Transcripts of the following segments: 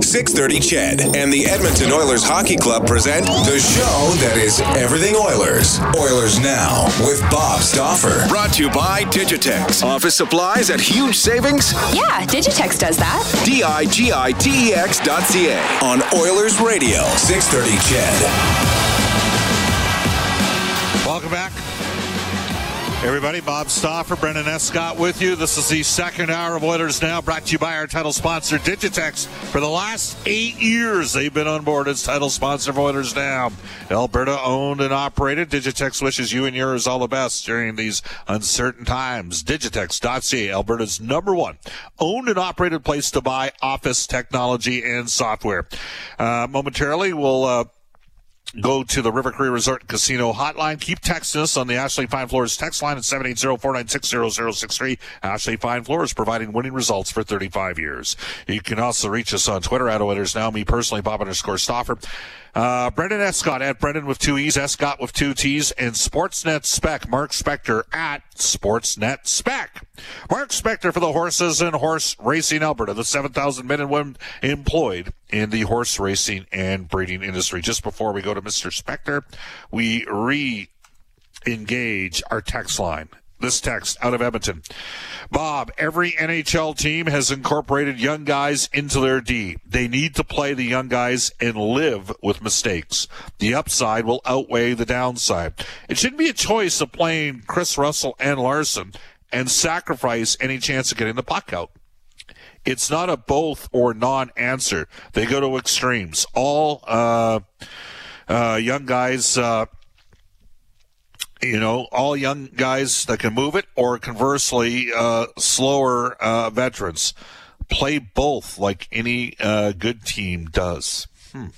630 CHED and the Edmonton Oilers Hockey Club present the show that is everything Oilers. Oilers Now with Bob Stauffer. Brought to you by Digitex. Office supplies at huge savings? Yeah, Digitex does that. D-I-G-I-T-E-X dot C-A. On Oilers Radio, 630 CHED. Welcome back. Everybody, Bob Stauffer, Brendan Escott with you. This is the second hour of Oilers Now, brought to you by our title sponsor, Digitex. For the last eight years, they've been on board as title sponsor of Oilers Now. Alberta owned and operated. Digitex wishes you and yours all the best during these uncertain times. Digitex.ca, Alberta's number one owned and operated place to buy office technology and software. Uh, momentarily, we'll uh, Go to the River Cree Resort Casino hotline. Keep texting us on the Ashley Fine Floors text line at 780-496-0063. Ashley Fine Floors providing winning results for 35 years. You can also reach us on Twitter at Oilers Now. Me personally, Bob underscore Stauffer. Uh, Brendan Escott at Brendan with two E's, Escott with two T's, and Sportsnet Spec, Mark Spector at Sportsnet Spec. Mark Spector for the Horses and Horse Racing Alberta, the 7,000 men and women employed in the horse racing and breeding industry. Just before we go to Mr. Spector, we re engage our text line this text out of Edmonton. Bob, every NHL team has incorporated young guys into their D. They need to play the young guys and live with mistakes. The upside will outweigh the downside. It shouldn't be a choice of playing Kris Russell and Larsson and sacrifice any chance of getting the puck out. It's not a both or non answer. They go to extremes. All uh, uh, young guys uh, you know, all young guys that can move it, or conversely, uh, slower uh, veterans. Play both like any uh, good team does. Hmm.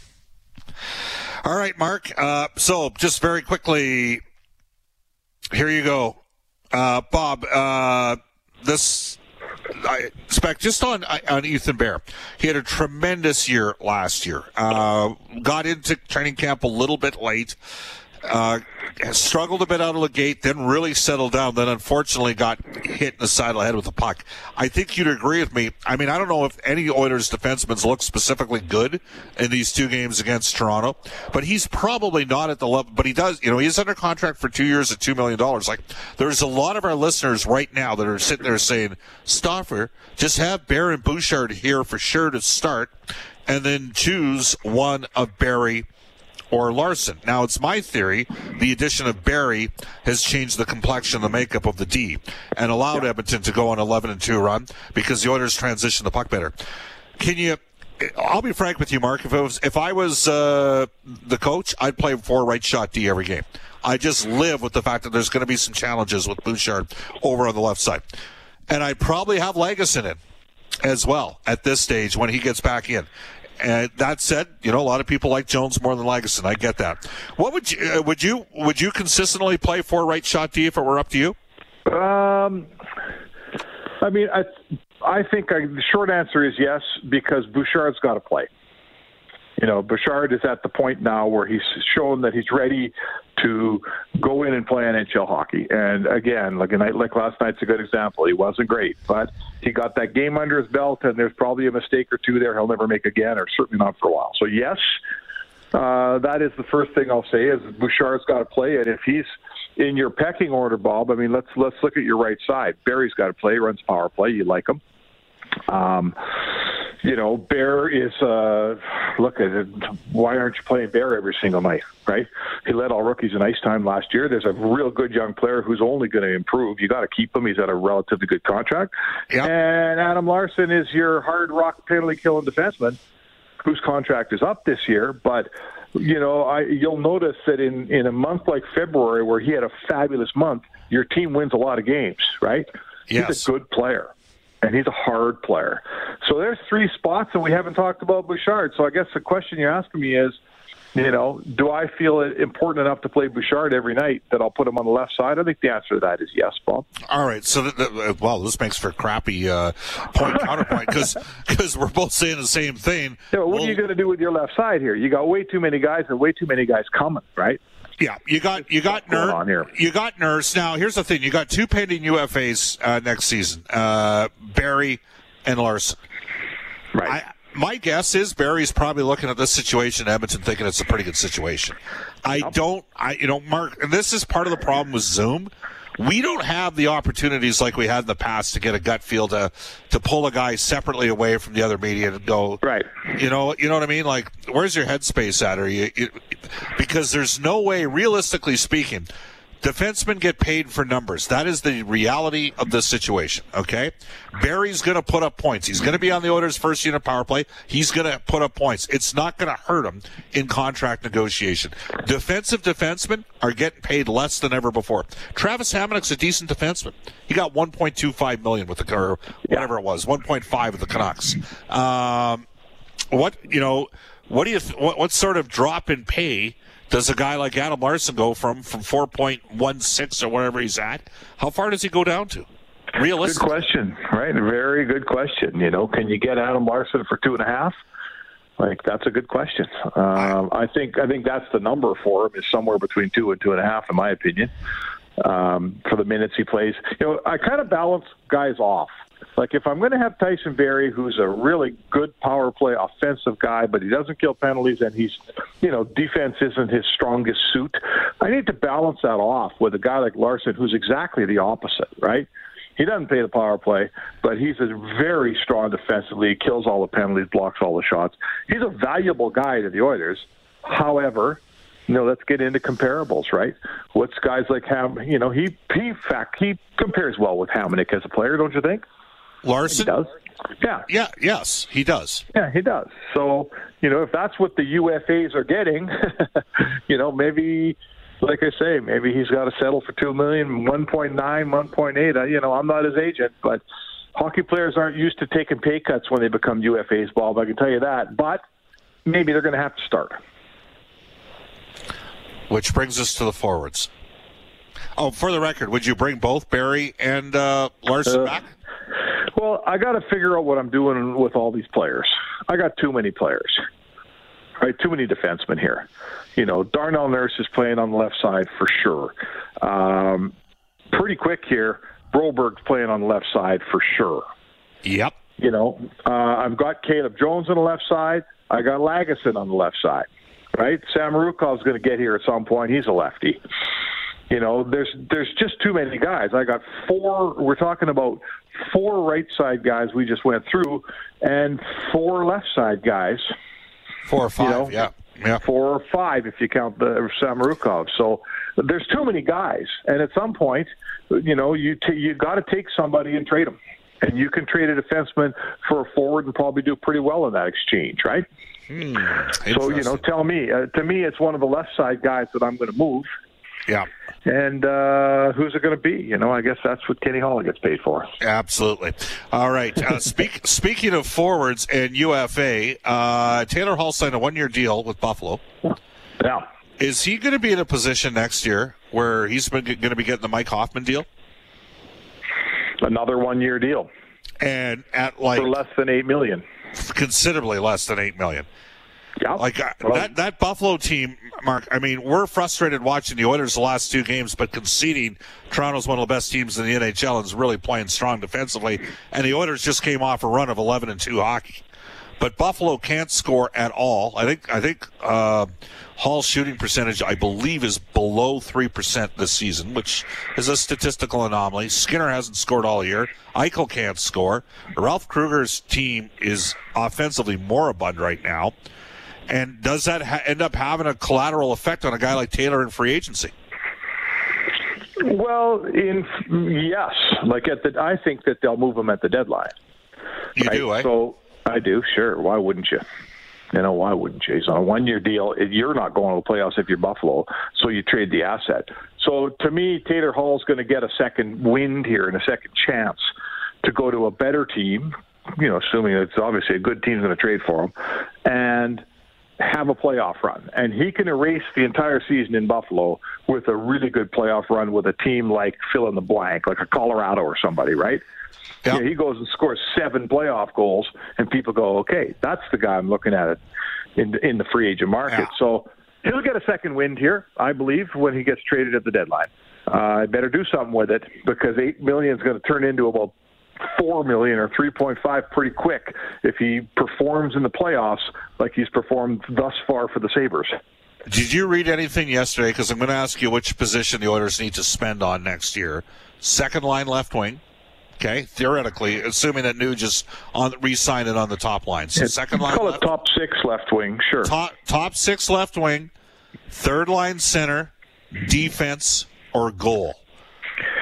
All right, Mark. Uh, so, just very quickly, here you go, uh, Bob. Uh, this I just on on Ethan Bear. He had a tremendous year last year. Got into training camp a little bit late. Uh, struggled a bit out of the gate, then really settled down, then unfortunately got hit in the side of the head with a puck. I think you'd agree with me. I mean, I don't know if any Oilers defensemen look specifically good in these two games against Toronto, but he's probably not at the level, but he does, you know, he's under contract for two years at $2 million. Like, there's a lot of our listeners right now that are sitting there saying, Stauffer, just have Baron Bouchard here for sure to start, and then choose one of Barrie or Larsson. Now, it's my theory the addition of Barrie has changed the complexion, the makeup of the D, and allowed yeah. Edmonton to go on 11 and 2 run because the Oilers transition the puck better. Can you? I'll be frank with you, Mark. If was, if I was uh, the coach, I'd play four right shot D every game. I just live with the fact that there's going to be some challenges with Bouchard over on the left side, and I'd probably have Lagesson in it as well at this stage when he gets back in. And that said, you know, a lot of people like Jones more than Lagesson. I get that. What would you uh, would you would you consistently play for right shot D if it were up to you? Um, I mean, I I think I, the short answer is yes because Bouchard's got to play. You know, Bouchard is at the point now where he's shown that he's ready to go in and play NHL hockey. And again, like a night like last night's a good example. He wasn't great, but he got that game under his belt, and there's probably a mistake or two there he'll never make again, or certainly not for a while. So yes, uh, that is the first thing I'll say is Bouchard's got to play it. If he's in your pecking order, Bob, I mean, let's let's look at your right side. Barrie's got to play, runs power play. You like him. Um, you know, Bear is uh, look at it. Why aren't you playing Bear every single night? Right? He led all rookies in ice time last year. There's a real good young player who's only going to improve. You got to keep him. He's at a relatively good contract. Yep. And Adam Larsson is your hard rock penalty killing defenseman, whose contract is up this year, but. You know, I, you'll notice that in, in a month like February, where he had a fabulous month, your team wins a lot of games, right? Yes. He's a good player and he's a hard player. So there's three spots, that we haven't talked about Bouchard. So I guess the question you're asking me is, You know, do I feel it important enough to play Bouchard every night that I'll put him on the left side? I think the answer to that is yes, Bob. All right. So, th- well, this makes for crappy uh, point counterpoint because because we're both saying the same thing. Yeah, what well, are you going to do with your left side here? You got way too many guys and way too many guys coming, right? Yeah, you got you got going on here? Nurse. You got Nurse. Now, here's the thing: you got two pending UFAs uh, next season, uh, Barrie and Larsson. Right. I, my guess is Barrie's probably looking at this situation in Edmonton, thinking it's a pretty good situation. I don't, I you know, Mark, and this is part of the problem with Zoom. We don't have the opportunities like we had in the past to get a gut feel to to pull a guy separately away from the other media and go, Right. You know, you know what I mean? Like, where's your headspace at? Are you, you because there's no way, realistically speaking, defensemen get paid for numbers. That is the reality of the situation. Okay, Barrie's going to put up points. He's going to be on the Oilers' first unit power play. He's going to put up points. It's not going to hurt him in contract negotiation. Defensive defensemen are getting paid less than ever before. Travis Hamonic's a decent defenseman. He got 1.25 million with the or whatever it was, 1.5 with the Canucks. Um, what you know? What do you? What, what sort of drop in pay? Does a guy like Adam Larsson go from from 4.16 or whatever he's at? How far does he go down to? Good question, right? Very good question. You know, can you get Adam Larsson for two and a half? Like that's a good question. Um, I think I think that's the number for him is somewhere between two and two and a half, in my opinion. Um, for the minutes he plays, you know, I kind of balance guys off. Like if I'm going to have Tyson Barrie, who's a really good power play offensive guy, but he doesn't kill penalties and he's, you know, defense isn't his strongest suit. I need to balance that off with a guy like Larsson, who's exactly the opposite, right? He doesn't pay the power play, but he's a very strong defensively. He kills all the penalties, blocks all the shots. He's a valuable guy to the Oilers. However, you know, let's get into comparables, right? What's guys like Ham? You know, he he fact he compares well with Hamonic as a player, don't you think? He Larsson. does. Yeah, Yeah, yes, he does. yeah, he does. So, you know, if that's what the UFAs are getting, you know, maybe, like I say, maybe he's got to settle for two million, one point nine, one point eight. You know, I'm not his agent, but hockey players aren't used to taking pay cuts when they become UFAs, Bob. I can tell you that. But maybe they're going to have to start. Which brings us to the forwards. Oh, for the record, would you bring both Barrie and uh, Larsson Uh, back? Well, I got to figure out what I'm doing with all these players. I got too many players, right? Too many defensemen here. You know, Darnell Nurse is playing on the left side for sure. Um, pretty quick here. Broberg's playing on the left side for sure. Yep. You know, uh, I've got Caleb Jones on the left side. I got Lagesson on the left side, right? Samorukov's going to get here at some point. He's a lefty. You know, there's there's just too many guys. I got four. We're talking about four right side guys we just went through, and four left side guys. Four or five. know, yeah. Yeah. Four or five if you count the Samorukov. So there's too many guys, and at some point, you know, you t- you got to take somebody and trade them, and you can trade a defenseman for a forward and probably do pretty well in that exchange, right? So you know, tell me. Uh, to me, it's one of the left side guys that I'm going to move. Yeah. And uh, who's it going to be? You know, I guess that's what Ken Holland gets paid for. Absolutely. All right. Uh, speak, speaking of forwards and UFA, uh, Taylor Hall signed a one-year deal with Buffalo. Yeah. Is he going to be in a position next year where he's been going to be getting the Mike Hoffman deal? Another one year deal And at like for less than eight million. considerably less than eight million. Like uh, Well, that that Buffalo team, Mark. I mean, we're frustrated watching the Oilers the last two games, but conceding Toronto's one of the best teams in the NHL and is really playing strong defensively. And the Oilers just came off a run of eleven and two hockey, but Buffalo can't score at all. I think I think uh, Hall's shooting percentage, I believe, is below three percent this season, which is a statistical anomaly. Skinner hasn't scored all year. Eichel can't score. Ralph Krueger's team is offensively moribund right now. And does that ha- end up having a collateral effect on a guy like Taylor in free agency? Well, in yes, like at the, I think that they'll move him at the deadline. You right? do, eh? So I do, sure. Why wouldn't you? You know, why wouldn't you? He's on a one-year deal. You're not going to the playoffs if you're Buffalo, so you trade the asset. So to me, Taylor Hall's going to get a second wind here and a second chance to go to a better team. You know, assuming it's obviously a good team's going to trade for him, and have a playoff run, and he can erase the entire season in Buffalo with a really good playoff run with a team like fill in the blank, like a Colorado or somebody, right? Yeah. Yeah, he goes and scores seven playoff goals, and people go, "Okay, that's the guy I'm looking at it in in the free agent market." Yeah. So he'll get a second wind here, I believe, when he gets traded at the deadline. Uh, I better do something with it because eight million is going to turn into about four million or three point five pretty quick if he performs in the playoffs like he's performed thus far for the Sabres. Did you read anything yesterday? Because I'm going to ask you which position the Oilers need to spend on next year. Second line left wing. Okay, theoretically, assuming that Nuge is on re-signed it on the top line. So second line Call it top six left wing, sure. top top six left wing, third line center, defense or goal.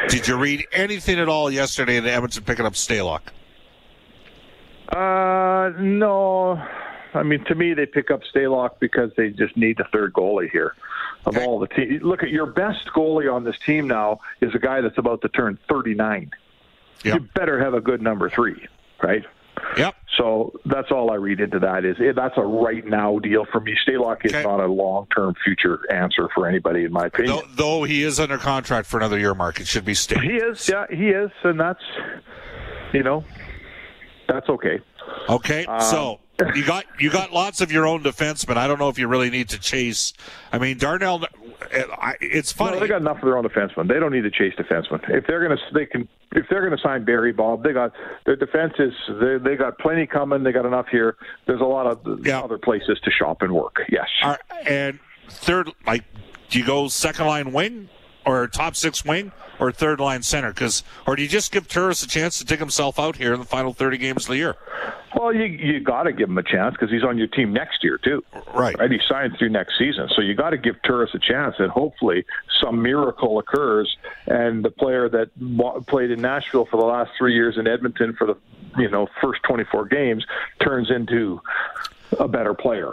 Did you read anything at all yesterday in Edmonton picking up Stalock? Uh, no. I mean, to me, they pick up Stalock because they just need the third goalie here. Of Okay. all the team, look at your best goalie on this team now is a guy that's about to turn 39. Yep. You better have a good number three, right? Yep. So that's all I read into that is eh, that's a right now deal for me. Stalock is Okay. not a long term future answer for anybody, in my opinion. Though, though he is under contract for another year, Mark, it should be stated. He is, yeah, he is, and that's you know, that's okay. Okay, Um, so you got you got lots of your own defensemen. I don't know if you really need to chase. I mean, Darnell. It's funny. No, they got enough of their own defensemen. They don't need to chase defensemen. If they're gonna, they can. If they're gonna sign Barrie Bob, they got their defense is. They, they got plenty coming. They got enough here. There's a lot of Yeah. other places to shop and work. Yes. Are- and third, like, do you go second line wing or top six wing or third line center? Because or do you just give Turris a chance to dig himself out here in the final thirty games of the year? Well, you you got to give him a chance because he's on your team next year too. Right. Right. He signed through next season, so you got to give Turris a chance, and hopefully some miracle occurs, and the player that played in Nashville for the last three years in Edmonton for the you know first 24 games turns into a better player.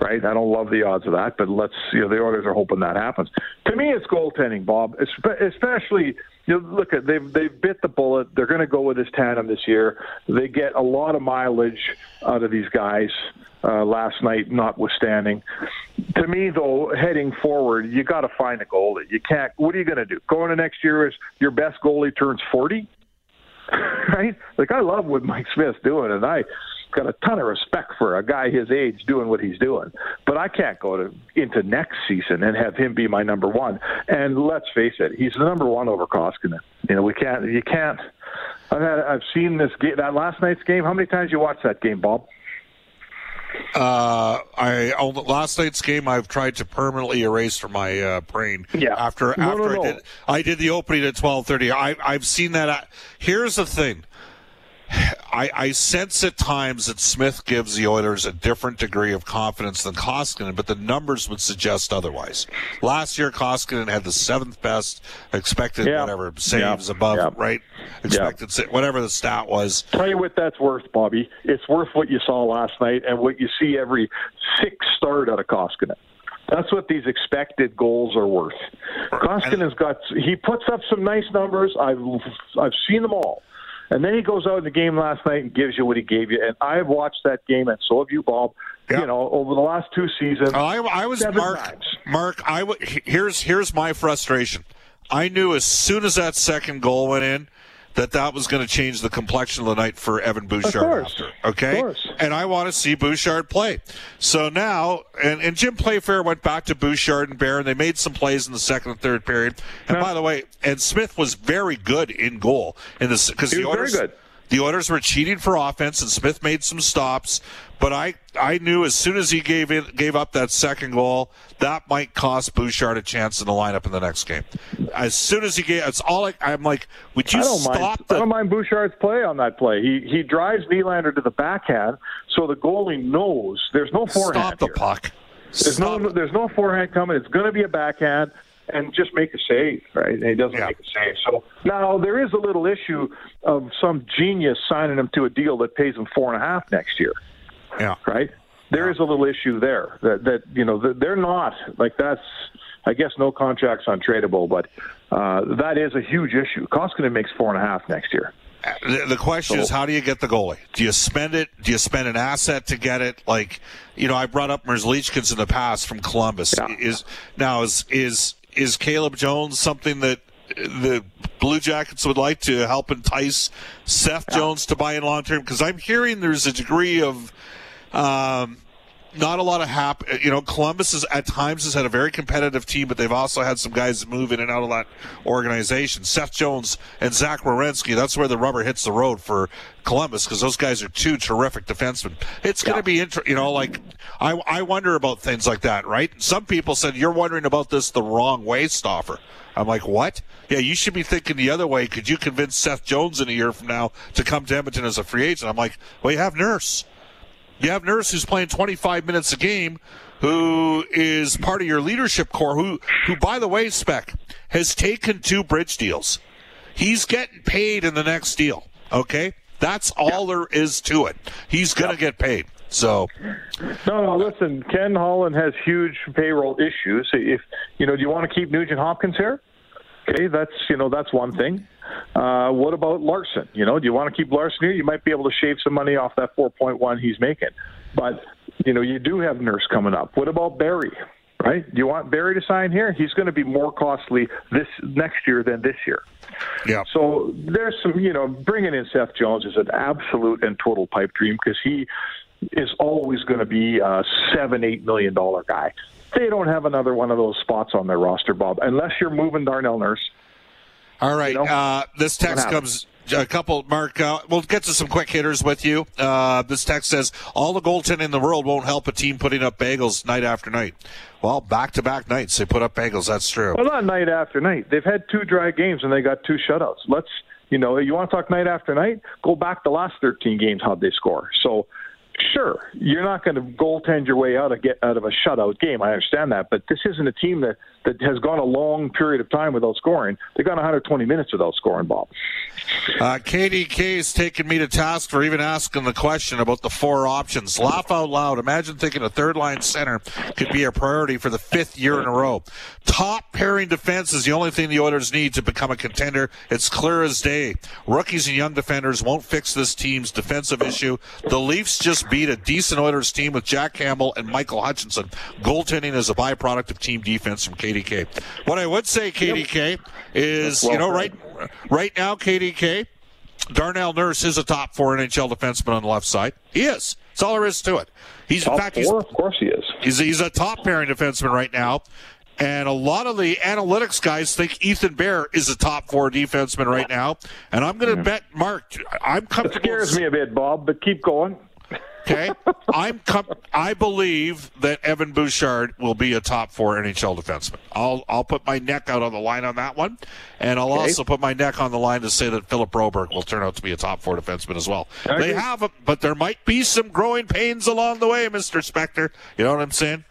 Right. I don't love the odds of that, but let's you know the Oilers are hoping that happens. To me, it's goaltending, Bob. Especially you know, look at they've they've bit the bullet. They're going to go with this tandem this year. They get a lot of mileage out of these guys. Uh, last night, notwithstanding, to me though, heading forward, you got to find a goalie. You can't. What are you going to do? Going to next year is your best goalie turns forty, right? Like I love what Mike Smith's doing, and I got a ton of respect for a guy his age doing what he's doing. But I can't go to into next season and have him be my number one. And let's face it, he's the number one over Koskinen. You know, we can't. You can't. I've had. I've seen this game. That last night's game. How many times you watched that game, Bob? Uh, I on the last night's game I've tried to permanently erase from my uh, brain. Yeah. After No, after no, no. I did I did the opening at twelve thirty. I I've seen that. uh, Here's the thing. I, I sense at times that Smith gives the Oilers a different degree of confidence than Koskinen, but the numbers would suggest otherwise. Last year, Koskinen had the seventh best expected whatever saves above right expected whatever the stat was. Tell you what that's worth, Bobby. It's worth what you saw last night and what you see every six start out of Koskinen. That's what these expected goals are worth. Koskinen's got he puts up some nice numbers. I've I've seen them all. And then he goes out in the game last night and gives you what he gave you. And I've watched that game, and so have you, Bob. Yeah. You know, over the last two seasons. Oh, I, I was Mark. times. Mark, I w- here's here's my frustration. I knew as soon as that second goal went in that that was going to change the complexion of the night for Evan Bouchard. course. After, okay, Of course. and I want to see Bouchard play. So now, and, and Jim Playfair went back to Bouchard and and they made some plays in the second and third period. And by the way, and Smith was very good in goal in this because He the was very good. The Oilers were cheating for offense, and Smith made some stops. But I, I knew as soon as he gave it, gave up that second goal, that might cost Bouchard a chance in the lineup in the next game. As soon as he gave, it's all like I'm like, would you I don't stop mind. the? I don't mind Bouchard's play on that play. He he drives Nylander to the backhand, so the goalie knows there's no forehand. Stop the here. puck. There's Stop no there's no forehand coming. It's going to be a backhand, and just make a save, right? And he doesn't Yeah. make a save. So now there is a little issue of some genius signing him to a deal that pays him four and a half next year, Yeah. right? There is a little issue there that that you know they're not like that's. I guess no contracts untradeable, but uh, that is a huge issue. Koskinen makes four and a half next year. the, the question is, how do you get the goalie? Do you spend it? Do you spend an asset to get it? Like, you know, I brought up Merzlikins in the past from Columbus. Yeah. Is now is is is Caleb Jones something that the Blue Jackets would like to help entice Seth. Jones to buy in long term? Because I'm hearing there's a degree of um, not a lot of hap. You know, Columbus is at times has had a very competitive team, but they've also had some guys move in and out of that organization. Seth Jones and Zach Werenski. That's where the rubber hits the road for Columbus because those guys are two terrific defensemen. It's going to be interesting. You know, like I I wonder about things like that, right? Some people said you're wondering about this the wrong way, Stauffer. I'm like, what? Yeah, you should be thinking the other way. Could you convince Seth Jones in a year from now to come to Edmonton as a free agent? I'm like, well, you have Nurse. You have Nurse who's playing 25 minutes a game, who is part of your leadership core, who, who by the way, Spec, has taken two bridge deals. He's getting paid in the next deal. Okay? That's all there is to it. He's going to get paid. So, no, no. Listen, Ken Holland has huge payroll issues. If you know, do you want to keep Nugent Hopkins here? Okay, that's you know that's one thing. Uh, what about Larsson? You know, do you want to keep Larsson here? You might be able to shave some money off that 4.1 he's making. But, you know, you do have Nurse coming up. What about Barrie? Right? Do you want Barrie to sign here? He's going to be more costly this next year than this year. Yeah. So there's some, you know, bringing in Seth Jones is an absolute and total pipe dream because he is always going to be a seven, eight million dollar guy. They don't have another one of those spots on their roster, Bob, unless you're moving Darnell Nurse all right. You know? uh, this text comes a couple, Mark. Uh, we'll get to some quick hitters with you. Uh, this text says all the goaltending in the world won't help a team putting up bagels night after night. Well, back to back nights they put up bagels. That's true. Well, not night after night. They've had two dry games and they got two shutouts. Let's, you know, you want to talk night after night? Go back the last 13 games. How'd they score? So Sure, you're not going to goaltend your way out of get out of a shutout game. I understand that, but this isn't a team that that has gone a long period of time without scoring. They've gone 120 minutes without scoring, Bob. Uh, KDK has taken me to task for even asking the question about the four options. Laugh out loud. Imagine thinking a third line center could be a priority for the fifth year in a row. Top pairing defense is the only thing the Oilers need to become a contender. It's clear as day. Rookies and young defenders won't fix this team's defensive issue. The Leafs just beat a decent Oilers team with Jack Campbell and Michael Hutchinson. Goaltending is a byproduct of team defense from KDK. What I would say, KDK, is well you know right right now KDK. Darnell Nurse is a top four NHL defenseman on the left side. He is. That's all there is to it. He's top in fact, four? of course he is. He's he's a top pairing defenseman right now. And a lot of the analytics guys think Ethan Bear is a top four defenseman right now. And I'm going to bet Mark. I'm comfortable. It scares me a bit, Bob, but keep going. Okay, I'm com- I believe that Evan Bouchard will be a top four NHL defenseman. I'll I'll put my neck out on the line on that one, and I'll okay. also put my neck on the line to say that Philip Broberg will turn out to be a top four defenseman as well. They have, a, but there might be some growing pains along the way, Mister Spector. You know what I'm saying?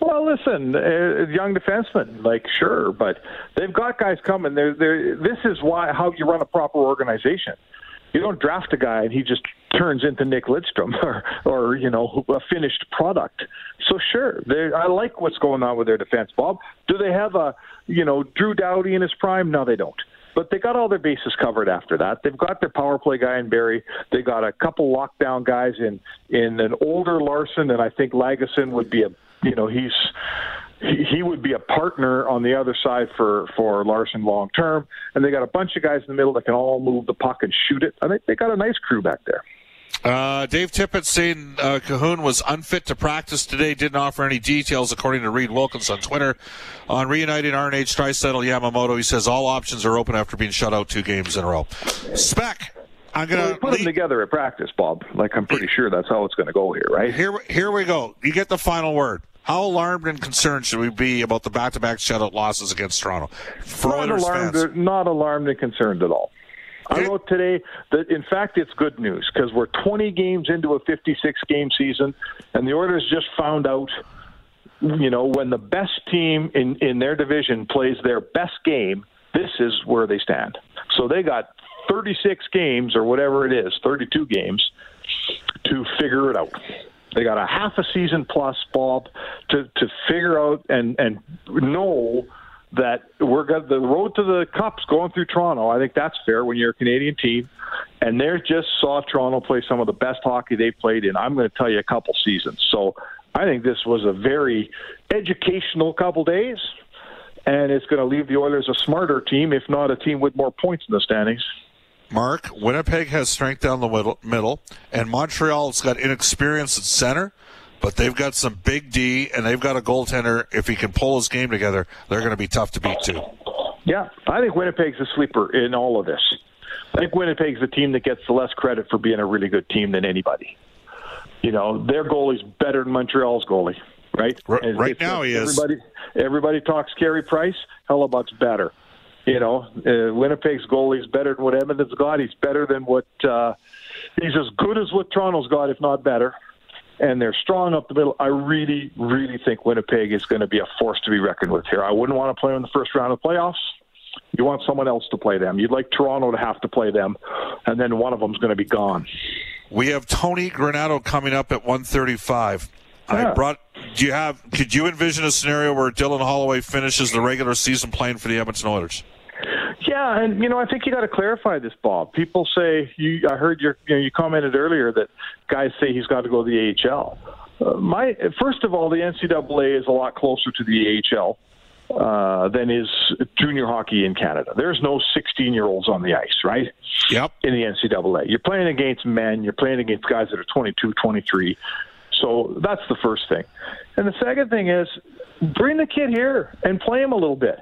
Well, listen, uh, young defenseman, like sure, but they've got guys coming. They're, they're, this is why how you run a proper organization. You don't draft a guy and he just turns into Nick Lidstrom or, or you know, a finished product. So sure, I like what's going on with their defense. Bob, do they have a, you know, Drew Doughty in his prime? No, they don't. But they got all their bases covered after that. They've got their power play guy in Barrie. They got a couple lockdown guys in in an older Larsson, and I think Lagesson would be a, you know, he's he would be a partner on the other side for for Larsson long term. And they got a bunch of guys in the middle that can all move the puck and shoot it. I think they got a nice crew back there. Uh, Dave Tippett saying uh, Kahun was unfit to practice today. Didn't offer any details, according to Reid Wilkins on Twitter. On reuniting RNH Draisaitl Yamamoto, he says all options are open after being shut out two games in a row. Spec. I'm gonna well, put lead... them together at practice, Bob. Like I'm pretty sure that's how it's going to go here, right? Here, here we go. You get the final word. How alarmed and concerned should we be about the back-to-back shutout losses against Toronto? For not alarmed, fans? not alarmed and concerned at all. I wrote today that, in fact, it's good news because we're 20 games into a 56 game season, and the Oilers just found out, you know, when the best team in, in their division plays their best game, this is where they stand. So they got 36 games or whatever it is, 32 games, to figure it out. They got a half a season plus, Bob, to, to figure out and, and know that we're got the road to the cups going through Toronto. I think that's fair when you're a Canadian team, and they just saw Toronto play some of the best hockey they played in. I'm going to tell you a couple seasons. So I think this was a very educational couple days, and it's going to leave the Oilers a smarter team, if not a team with more points in the standings. Mark, Winnipeg has strength down the middle, and Montreal's got inexperience at center, but they've got some big D, and they've got a goaltender. If he can pull his game together, they're going to be tough to beat too. Yeah, I think Winnipeg's a sleeper in all of this. I think Winnipeg's the team that gets the less credit for being a really good team than anybody. You know, their goalie's better than Montreal's goalie, right? right, right now, he is. Everybody, everybody talks Carey Price. Hellebuyck's better. You know, uh, Winnipeg's goalie's better than what Edmonton's got. He's better than what uh, he's as good as what Toronto's got, if not better. And they're strong up the middle. I really, really think Winnipeg is going to be a force to be reckoned with here. I wouldn't want to play them in the first round of playoffs. You want someone else to play them. You'd like Toronto to have to play them, and then one of them's going to be gone. We have Tony Granato coming up at 135. Yeah. I brought. Do you have? Could you envision a scenario where Dylan Holloway finishes the regular season playing for the Edmonton Oilers? Yeah, and you know, I think you got to clarify this, Bob. People say you. I heard your. You, know, you commented earlier that guys say he's got to go to the AHL. Uh, my first of all, the NCAA is a lot closer to the AHL uh, than is junior hockey in Canada. There's no 16 year olds on the ice, right? Yep. In the NCAA, you're playing against men. You're playing against guys that are 22, 23. So that's the first thing. And the second thing is bring the kid here and play him a little bit.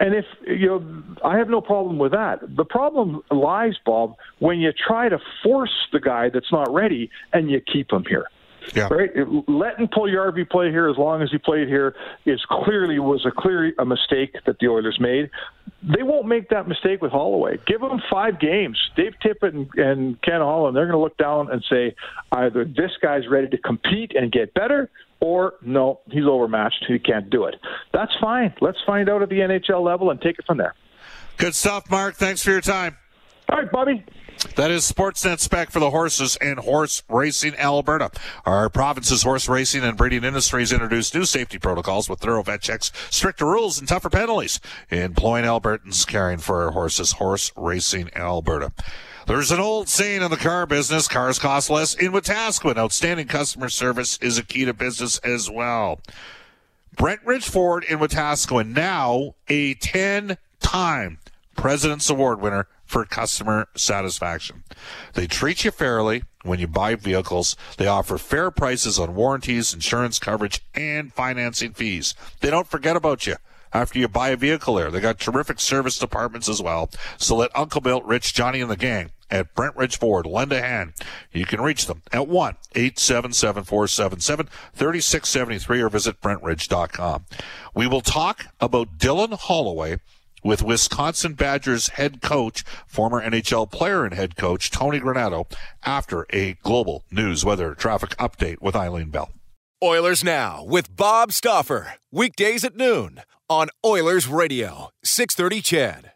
And if you know, I have no problem with that. The problem lies, Bob, when you try to force the guy that's not ready and you keep him here. Yeah. Right. Letting Puljujarvi play here as long as he played here is clearly was a clear a mistake that the Oilers made. They won't make that mistake with Holloway. Give them five games. Dave Tippett and, and Ken Holland, they're going to look down and say either this guy's ready to compete and get better, or no, he's overmatched. He can't do it. That's fine. Let's find out at the NHL level and take it from there. Good stuff, Mark. Thanks for your time. All right, Bobby. That is Sportsnet spec for the horses and horse racing Alberta. Our province's horse racing and breeding industries introduced new safety protocols with thorough vet checks, stricter rules, and tougher penalties, employing Albertans caring for our horses. Horse racing Alberta. There's an old saying in the car business, cars cost less in Wetaskiwin. Outstanding customer service is a key to business as well. Brent Ridge Ford in Wetaskiwin, now a 10 time President's Award winner for customer satisfaction. They treat you fairly when you buy vehicles. They offer fair prices on warranties, insurance coverage, and financing fees. They don't forget about you after you buy a vehicle there. They got terrific service departments as well. So let Uncle Bill, Rich, Johnny, and the gang at Brent Ridge Ford lend a hand. You can reach them at 1 877 477 3673 or visit BrentRidge.com. We will talk about Dylan Holloway with Wisconsin Badgers head coach, former NHL player and head coach Tony Granato after a global news weather traffic update with Eileen Bell. Oilers Now with Bob Stauffer. Weekdays at noon on Oilers Radio, 630 CHED.